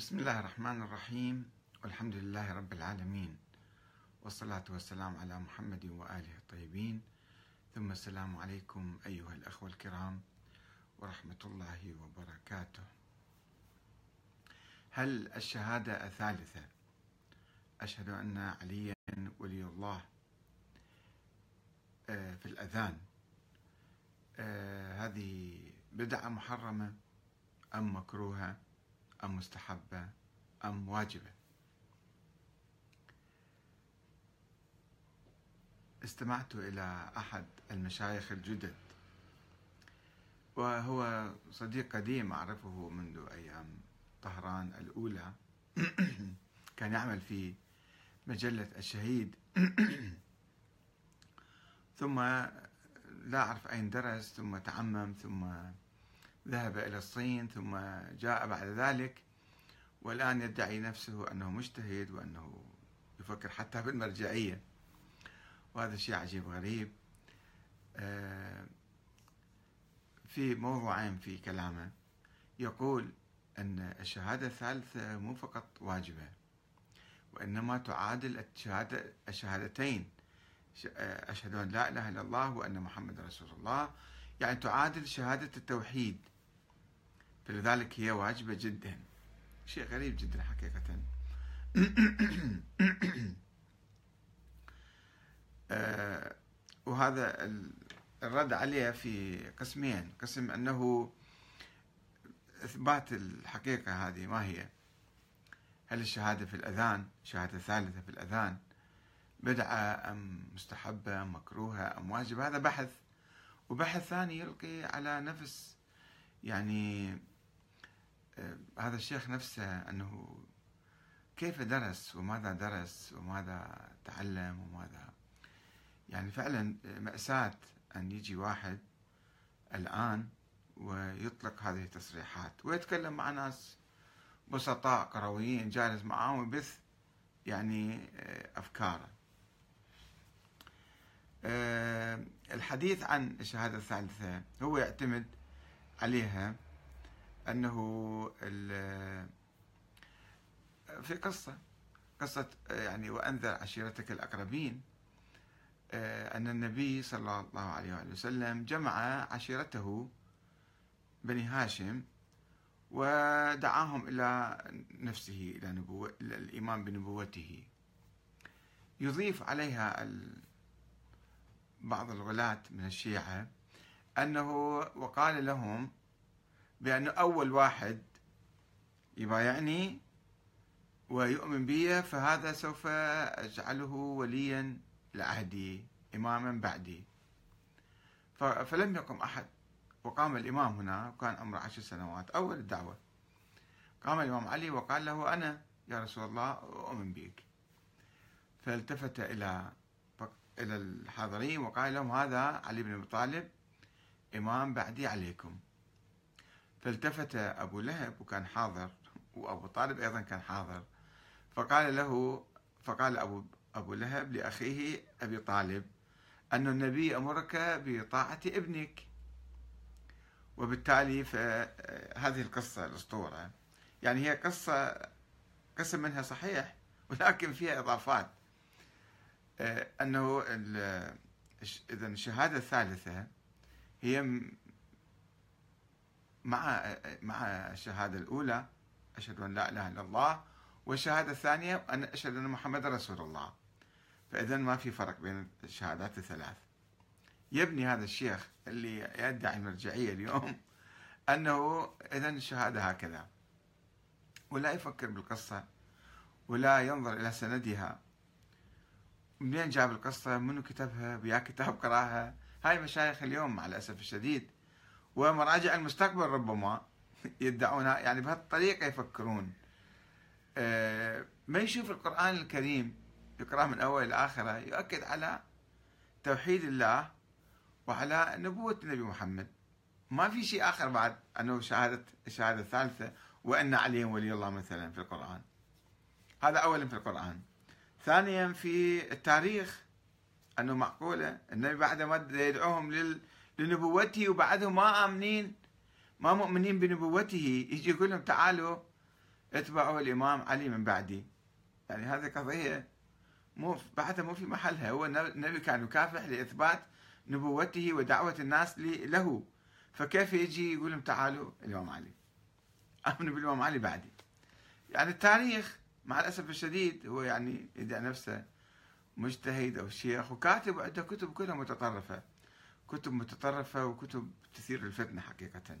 بسم الله الرحمن الرحيم. والحمد لله رب العالمين. والصلاة والسلام على محمد وآله الطيبين. ثم السلام عليكم أيها الأخوة الكرام ورحمة الله وبركاته. هل الشهادة الثالثة؟ أشهد أن عليا ولي الله آه، في الأذان. آه، هذه بدعة محرمة أم مكروهة؟ أم مستحبة أم واجبة؟ استمعت إلى أحد المشايخ الجدد وهو صديق قديم أعرفه منذ أيام طهران الأولى. كان يعمل في مجلة الشهيد. ثم لا أعرف أين درس ثم تعمم ثم ذهب إلى الصين ثم جاء بعد ذلك والآن يدعي نفسه أنه مجتهد وأنه يفكر حتى بالمرجعية وهذا شيء عجيب غريب آه، في موضوعين في كلامه. يقول أن الشهادة الثالثة مو فقط واجبة وإنما تعادل الشهادة الشهادتين. آه، أشهد أن لا إله إلا الله وأن محمد رسول الله. يعني تعادل شهادة التوحيد. فلذلك هي واجبة جدا. شيء غريب جدا حقيقة. آه، وهذا الرد عليه في قسمين. قسم أنه إثبات الحقيقة هذه ما هي؟ هل الشهادة في الأذان؟ شهادة ثالثة في الأذان؟ بدعة أم مستحبة أم مكروهة أم واجبة؟ هذا بحث. وبحث ثاني يلقي على نفس يعني هذا الشيخ نفسه أنه كيف درس وماذا درس وماذا تعلم وماذا؟ يعني فعلا مأساة أن يجي واحد الآن ويطلق هذه التصريحات ويتكلم مع ناس بسطاء قرويين جالس معاهم ويبث يعني آه، أفكاره. آه، الحديث عن الشهادة الثالثة هو يعتمد عليها أنه في قصة قصة يعني وأنذر عشيرتك الأقربين آه، أن النبي صلى الله عليه وآله وسلم جمع عشيرته بني هاشم ودعاهم إلى نفسه إلى نبوة الإيمان بنبوته. يضيف عليها بعض الغلاة من الشيعة أنه وقال لهم بأن أول واحد يبايعني ويؤمن بي فهذا سوف أجعله وليا لعهدي إماما بعدي. فلم يقم أحد. وقام الإمام هنا وكان عمره عشر سنوات أول الدعوة. قام الإمام علي وقال له أنا يا رسول الله أؤمن بك. فالتفت إلى إلى الحاضرين وقال لهم هذا علي بن أبي طالب إمام بعدي عليكم. فالتفت أبو لهب وكان حاضر وأبو طالب أيضا كان حاضر. فقال له فقال أبو أبو لهب لأخيه أبي طالب أن النبي أمرك بطاعة ابنك. وبالتالي فهذه القصة الأسطورة. يعني هي قصة قسم منها صحيح ولكن فيها إضافات. أنه إذا الشهادة الثالثة هي مع مع الشهادة الأولى أشهد أن لا إله إلا الله والشهادة الثانية أن أشهد أن محمد رسول الله. فإذا ما في فرق بين الشهادات الثلاث. يبني هذا الشيخ اللي يدعي المرجعية اليوم أنه إذا الشهادة هكذا. ولا يفكر بالقصة ولا ينظر إلى سندها. منين جاب القصة؟ منو كتبها؟ ويا كتاب قراها؟ هاي مشايخ اليوم مع الأسف الشديد ومراجع المستقبل ربما يدعونها يعني بهالطريقة يفكرون. آه، ما يشوف القرآن الكريم يقرأه من أول إلى آخره يؤكد على توحيد الله وعلى نبوة النبي محمد. ما في شيء آخر بعد أنه شهادة الشهادة الثالثة وأن علي ولي الله مثلا في القرآن. هذا أولا في القرآن. ثانيا في التاريخ أنه معقولة النبي بعد ما يدعوهم لنبوته وبعدهم ما آمنين ما مؤمنين بنبوته. يجي يقول لهم تعالوا اتبعوا الإمام علي من بعدي. يعني هذه قضية مو بعدها مو في محلها. هو النبي كان يكافح لإثبات نبوته ودعوة الناس له. فكيف يجي يقول لهم تعالوا الإمام علي؟ آمنوا بالإمام علي بعدي. يعني التاريخ مع الأسف الشديد هو يعني يدعي نفسه مجتهد أو شيخ وكاتب وعنده كتب كلها متطرفة. كتب متطرفة وكتب تثير الفتنة حقيقة.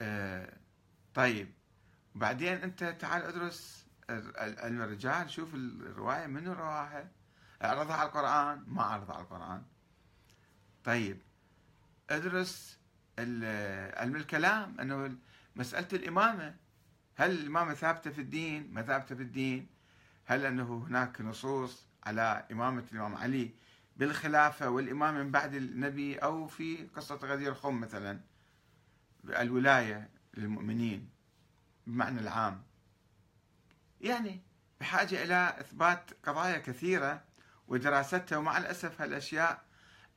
آه طيب وبعدين أنت تعال أدرس علم الرجال شوف الرواية منو رواها؟ أعرضها على القرآن؟ ما عرضها على القرآن. طيب أدرس علم الكلام أنه مسألة الإمامة. هل الإمامة ثابتة في الدين؟ ما ثابتة في الدين. هل أنه هناك نصوص على إمامة الإمام علي؟ بالخلافة والإمام من بعد النبي أو في قصة غدير خم مثلا الولاية للمؤمنين بمعنى العام. يعني بحاجة إلى إثبات قضايا كثيرة ودراستها ومع الأسف هالأشياء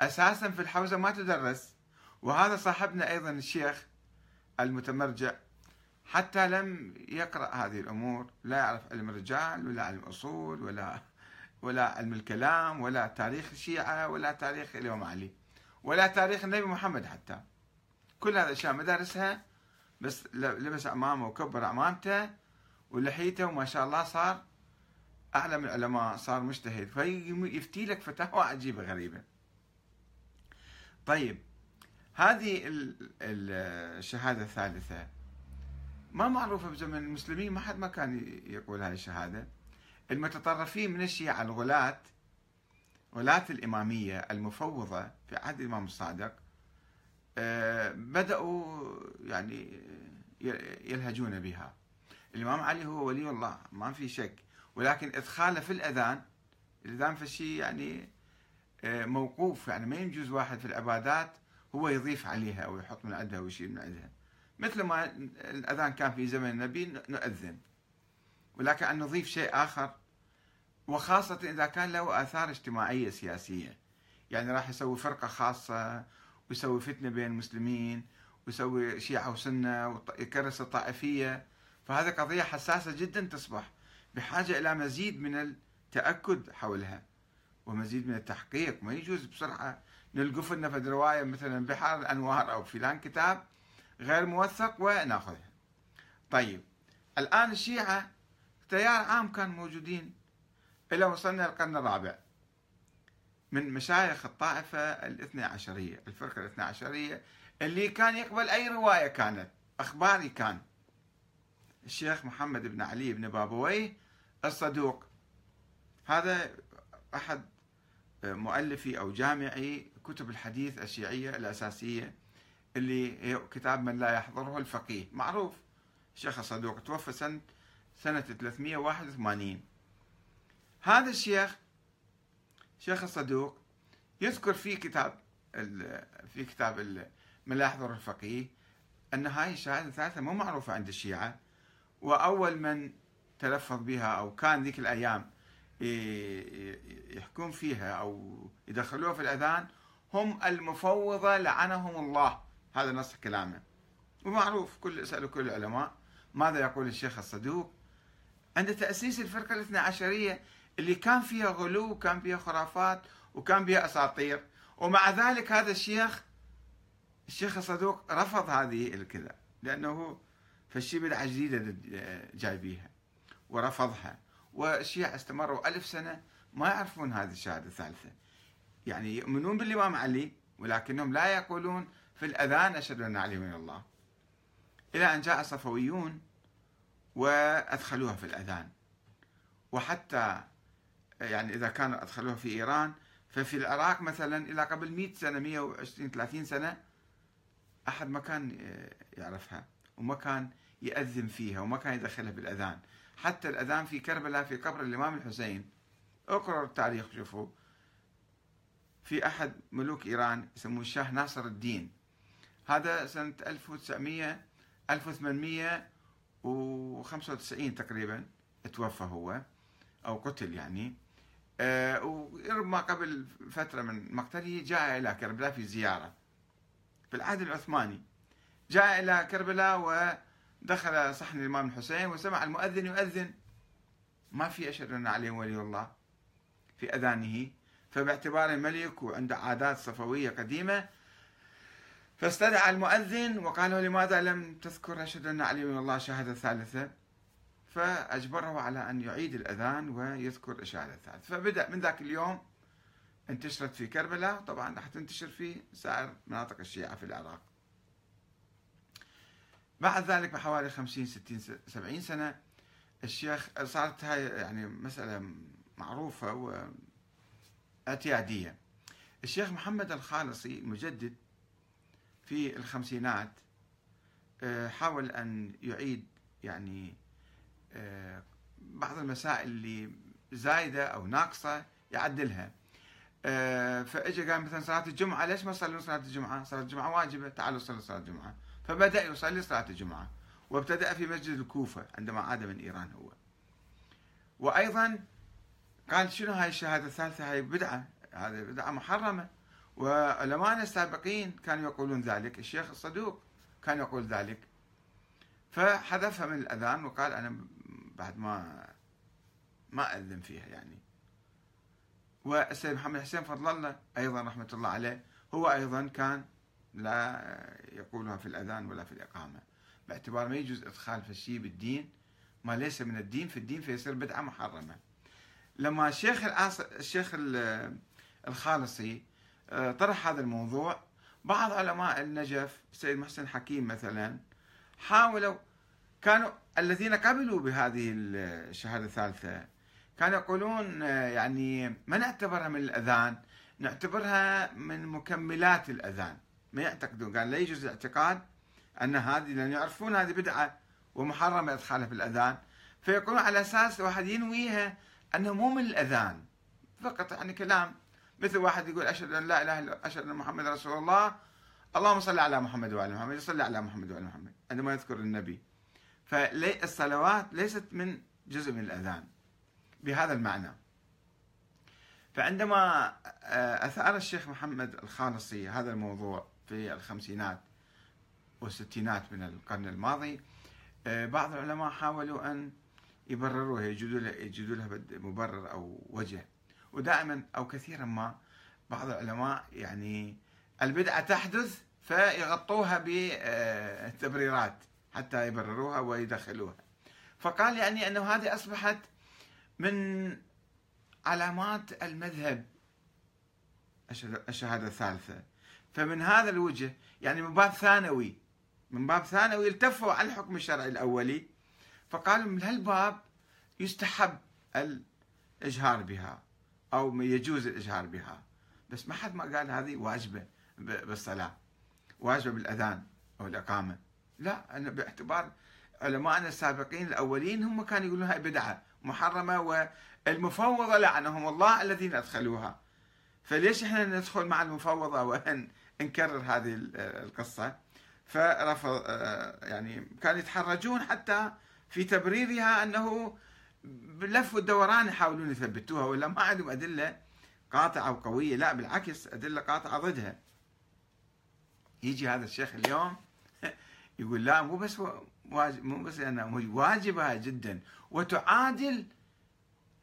أساسا في الحوزة ما تدرس. وهذا صاحبنا أيضا الشيخ المتمرجع حتى لم يقرأ هذه الأمور لا يعرف علم الرجال ولا علم الأصول ولا ولا علم الكلام ولا تاريخ الشيعة ولا تاريخ الإمام علي ولا تاريخ النبي محمد حتى. كل هذه الأشياء مدارسها بس لبس أمامه وكبر أمامته ولحيته وما شاء الله صار أعلم العلماء صار مجتهد. فيفتي لك فتاوى عجيبة غريبة. طيب هذه الشهادة الثالثة. ما معروفة بزمن المسلمين؟ ما حد ما كان يقول هذه الشهادة. المتطرفين من الشيعة الغلاة غلاة الإمامية المفوضة في عهد الإمام الصادق آه، بدأوا يعني يلهجون بها. الإمام علي هو ولي الله ما في شك. ولكن إدخاله في الأذان الأذان في الشيء يعني آه، موقوف. يعني ما يجوز واحد في العبادات هو يضيف عليها أو يحط من عندها ويشيل من عندها. مثل ما الأذان كان في زمن النبي نؤذن. ولكن أن نضيف شيء آخر وخاصة إذا كان له آثار اجتماعية سياسية. يعني راح يسوي فرقة خاصة ويسوي فتنة بين المسلمين ويسوي شيعة وسنة ويكرس الطائفية. فهذه قضية حساسة جدا تصبح بحاجة إلى مزيد من التأكد حولها ومزيد من التحقيق. ما يجوز بسرعة نلقف لنا في رواية مثلا بحار الأنوار أو فلان كتاب غير موثق ونأخذها. طيب الآن الشيعة تيار عام كان موجودين إلى وصلنا القرن الرابع. من مشايخ الطائفة الاثنى عشرية الفرقة الاثنى عشرية اللي كان يقبل أي رواية كانت أخباري كان. الشيخ محمد بن علي بن بابويه الصدوق. هذا أحد مؤلفي أو جامعي كتب الحديث الشيعية الأساسية اللي كتاب من لا يحضره الفقيه. معروف. الشيخ الصدوق توفى سنة سنة 381 هذا الشيخ شيخ الصدوق يذكر في كتاب في كتاب يحضره الفقيه أن هاي الشهادة الثالثة مو معروفة عند الشيعة وأول من تلفظ بها أو كان ذيك الأيام يحكون فيها أو يدخلوها في الأذان هم المفوضة لعنهم الله. هذا نص كلامه. ومعروف كل اسألوا كل العلماء ماذا يقول الشيخ الصدوق؟ عند تأسيس الفرقة الاثنى عشرية اللي كان فيها غلو وكان فيها خرافات وكان فيها أساطير. ومع ذلك هذا الشيخ الشيخ الصدوق رفض هذه الكذا لأنه فالشي بدعة جديدة جايبيها ورفضها. والشيعة استمروا ألف سنة ما يعرفون هذه الشهادة الثالثة. يعني يؤمنون بالإمام علي ولكنهم لا يقولون في الأذان أشهد أن علي من الله. إلى أن جاء الصفويون وأدخلوها في الأذان. وحتى يعني إذا كانوا أدخلوها في إيران ففي العراق مثلا إلى قبل 100 سنة 120 30 سنة أحد ما كان يعرفها وما كان يأذن فيها وما كان يدخلها بالأذان. حتى الأذان في كربلاء في قبر الإمام الحسين. اقرأوا التاريخ شوفوا. في أحد ملوك إيران يسموه الشاه ناصر الدين. هذا سنة 1900 1895 تقريبا توفى هو أو قتل يعني. وربما قبل فترة من مقتله جاء إلى كربلاء في زيارة في العهد العثماني. جاء إلى كربلاء دخل صحن الإمام الحسين وسمع المؤذن يؤذن. ما في أشهد أن علي ولي الله في أذانه. فباعتباره ملك وعنده عادات صفوية قديمة فاستدعى المؤذن وقال لماذا لم تذكر أشهد أن علي ولي الله شهادة ثالثة؟ فأجبره على أن يعيد الأذان ويذكر الشهادة الثالثة. فبدأ من ذاك اليوم انتشرت في كربلاء طبعا راح تنتشر في سائر مناطق الشيعة في العراق. بعد ذلك بحوالي 50 60 70 سنة الشيخ صارت هاي يعني مسألة معروفة واعتيادية الشيخ محمد الخالصي المجدد في الخمسينات آه، حاول أن يعيد يعني بعض المسائل اللي زايدة أو ناقصة يعدلها. آه، فاجى قال مثلا صلاة الجمعة ليش ما تصلون صلاة الجمعة؟ صلاة الجمعة واجبة تعالوا صلوا صلاة الجمعة. فبدأ يصلي صلاة الجمعة وابتدأ في مسجد الكوفة عندما عاد من إيران هو. وأيضا قال شنو هاي الشهادة الثالثة؟ هاي بدعة هذه بدعة محرمة. وعلماءنا السابقين كانوا يقولون ذلك الشيخ الصدوق كان يقول ذلك. فحذفها من الأذان وقال أنا بعد ما ما أذن فيها يعني. والسيد محمد حسين فضل الله أيضا رحمة الله عليه هو أيضا كان لا يقولها في الأذان ولا في الإقامة. باعتبار ما يجوز إدخال فشي بالدين ما ليس من الدين في الدين فيصير بدعة محرمة. لما الشيخ الشيخ الخالصي آه، طرح هذا الموضوع بعض علماء النجف السيد محسن حكيم مثلا حاولوا كانوا الذين قبلوا بهذه الشهادة الثالثة كانوا يقولون آه، يعني ما نعتبرها من الأذان نعتبرها من مكملات الأذان. ما يعتقدون قال لا يجوز الاعتقاد أن هذه لأن يعرفون هذه بدعة ومحرمة إدخالها في الأذان. فيقولون على أساس واحد ينويها أنه مو من الأذان فقط يعني كلام. مثل واحد يقول أشهد أن لا إله إلا أشهد أن محمد رسول الله اللهم صل على محمد وعلى محمد صل على محمد وعلى محمد عندما يذكر النبي. فالصلوات ليست من جزء من الأذان بهذا المعنى. فعندما آه، أثار الشيخ محمد الخالصي هذا الموضوع في الخمسينات والستينات من القرن الماضي آه، بعض العلماء حاولوا أن يبرروها يجدوا لها مبرر أو وجه. ودائما أو كثيرا ما بعض العلماء يعني البدعة تحدث فيغطوها بتبريرات. حتى يبرروها ويدخلوها. فقال يعني أنه هذه أصبحت من علامات المذهب الشهادة الثالثة. فمن هذا الوجه يعني من باب ثانوي من باب ثانوي التفوا عن الحكم الشرعي الأولي فقالوا من هالباب يستحب الإجهار بها أو يجوز الإجهار بها. بس ما حد ما قال هذه واجبة بالصلاة واجبة بالأذان أو الإقامة. لا أنا باعتبار علمائنا السابقين الأولين هم كانوا يقولون هاي بدعة محرمة والمفوضة لعنهم الله الذين أدخلوها. فليش إحنا ندخل مع المفوضة وأن نكرر هذه القصة؟ فرفض يعني كانوا يتحرجون حتى في تبريرها أنه بلف والدوران يحاولون يثبتوها ولا ما عندهم أدلة قاطعة وقوية. لا بالعكس أدلة قاطعة ضدها. يجي هذا الشيخ اليوم يقول لا مو بس واجب مو بس انها واجبة جدا. وتعادل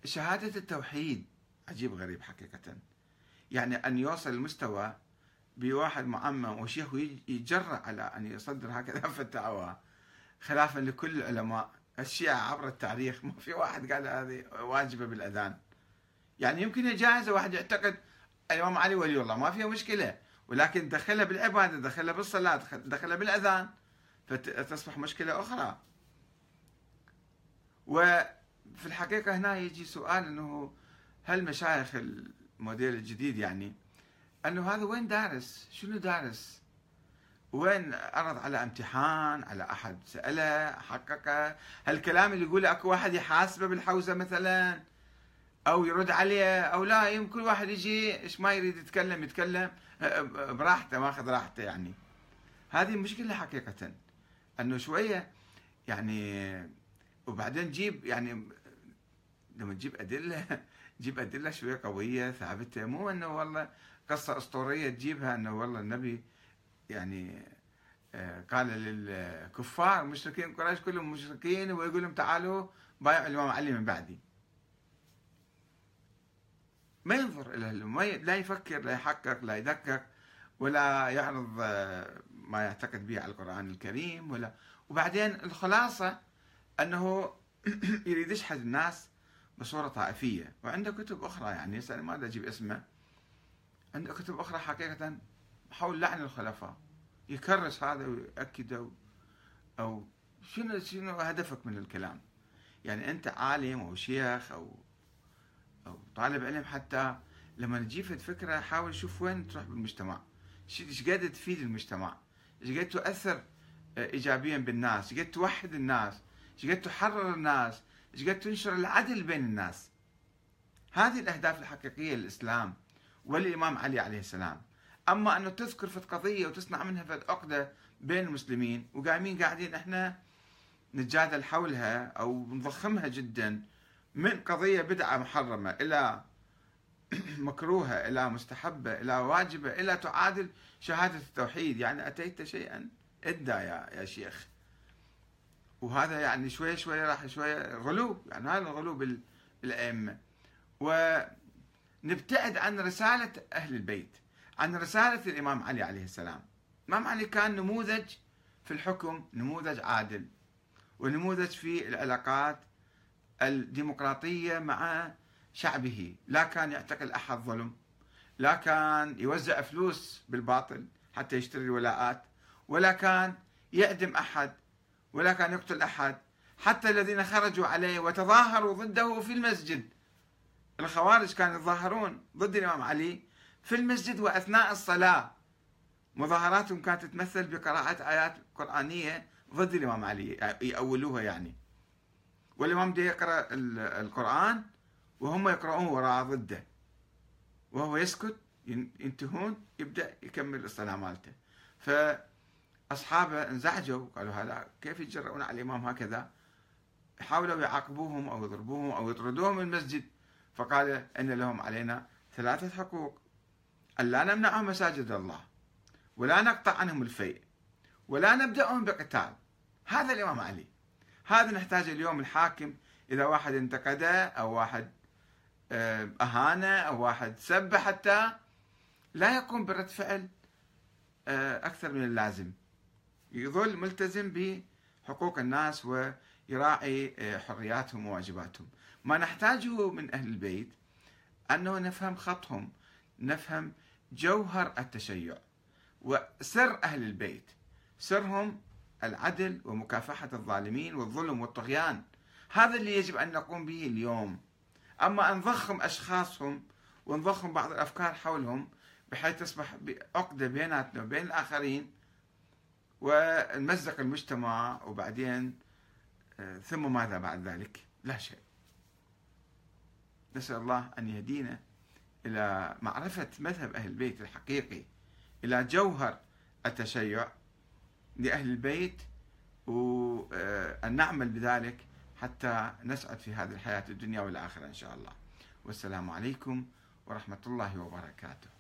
شهادة التوحيد. عجيب غريب حقيقة. يعني أن يوصل المستوى بواحد معمم وشيخ يتجرأ على أن يصدر هكذا فتاوى خلافا لكل العلماء. الشيعة عبر التاريخ ما في واحد قال هذه واجبة بالأذان. يعني يمكن هي جائزه واحد يعتقد الإمام علي ولي الله ما فيها مشكلة. ولكن دخلها بالعبادة دخلها بالصلاة دخلها بالأذان. فتصبح مشكلة أخرى. وفي الحقيقة هنا يجي سؤال أنه هل مشايخ الموديل الجديد يعني أنه هذا وين دارس؟ شنو دارس؟ وين عرض على امتحان؟ على أحد سأله حققه؟ هالكلام اللي يقوله أكو واحد يحاسبه بالحوزة مثلا؟ أو يرد عليه؟ أو لا يمكن واحد يجي إيش ما يريد يتكلم يتكلم براحته ماخذ راحته يعني. هذه مشكلة حقيقة. انه شوية يعني وبعدين جيب يعني لما تجيب أدلة جيب أدلة شوية قوية ثابتة. مو إنه والله قصة أسطورية تجيبها إنه والله النبي يعني آه، قال للكفار مشركين قريش كلهم مشركين ويقول لهم تعالوا بايعوا الإمام علي من بعدي. ما ينظر إلى لا يفكر لا يحقق لا يدقق ولا يعرض آه، ما يعتقد به على القرآن الكريم ولا. وبعدين الخلاصة أنه يريد يشحذ الناس بصورة طائفية. وعنده كتب أخرى يعني يسأل ما أجيب اسمه. عنده كتب أخرى حقيقة حول لعن الخلفاء. يكرس هذا ويأكده أو شنو شنو هدفك من الكلام؟ يعني أنت عالم أو شيخ أو أو طالب علم حتى لما تجيب فكرة حاول شوف وين تروح بالمجتمع. إيش قد تفيد المجتمع؟ إيش قد تؤثر آه، ايجابيا بالناس؟ إيش قد توحد الناس؟ إيش قد تحرر الناس؟ إيش قد تنشر العدل بين الناس؟ هذه الأهداف الحقيقية للإسلام وللإمام علي عليه السلام. أما أنه تذكر في قضية وتصنع منها في عقدة بين المسلمين وقايمين قاعدين إحنا نتجادل حولها أو نضخمها جدا من قضية بدعة محرمة إلى مكروهة إلى مستحبة إلى واجبة إلى تعادل شهادة التوحيد. يعني أتيت شيئا؟ إدى يا يا شيخ. وهذا يعني شوي شوي راح شوي غلو. يعني هذا الغلو بالأئمة. ونبتعد عن رسالة أهل البيت عن رسالة الإمام علي عليه السلام. الإمام علي كان نموذج في الحكم نموذج عادل ونموذج في العلاقات الديمقراطية مع شعبه. لا كان يعتقل أحد ظلم لا كان يوزع فلوس بالباطل حتى يشتري الولاءات ولا كان يعدم أحد ولا كان يقتل أحد حتى الذين خرجوا عليه وتظاهروا ضده في المسجد. الخوارج كانوا يتظاهرون ضد الإمام علي في المسجد وأثناء الصلاة. مظاهراتهم كانت تتمثل بقراءة آيات قرآنية ضد الإمام علي يأولوها يعني. والإمام دي يقرأ القرآن وهم يقرؤون وراء ضده. وهو يسكت ينتهون يبدأ يكمل الصلاة مالته. فأصحابه انزعجوا قالوا هذا كيف يتجرؤون على الإمام هكذا؟ حاولوا يعاقبوهم أو يضربوهم أو يطردوهم من المسجد. فقال إن لهم علينا ثلاثة حقوق. ألا نمنعهم مساجد الله ولا نقطع عنهم الفيء ولا نبدأهم بقتال. هذا الإمام علي. هذا نحتاج اليوم الحاكم إذا واحد انتقده أو واحد آه، أهانة أو واحد سب حتى لا يقوم برد فعل آه، أكثر من اللازم. يظل ملتزم بحقوق الناس ويراعي آه، حرياتهم وواجباتهم. ما نحتاجه من أهل البيت أنه نفهم خطهم نفهم جوهر التشيع وسر أهل البيت. سرهم العدل ومكافحة الظالمين والظلم والطغيان. هذا اللي يجب أن نقوم به اليوم. أما أن نضخم أشخاصهم ونضخم بعض الأفكار حولهم بحيث تصبح عقدة بيناتنا وبين الآخرين ونمزق المجتمع وبعدين آه، ثم ماذا بعد ذلك؟ لا شيء. نسأل الله أن يهدينا إلى معرفة مذهب أهل البيت الحقيقي إلى جوهر التشيع لأهل البيت وأن آه، نعمل بذلك حتى نسعد في هذه الحياة الدنيا والآخرة إن شاء الله. والسلام عليكم ورحمة الله وبركاته.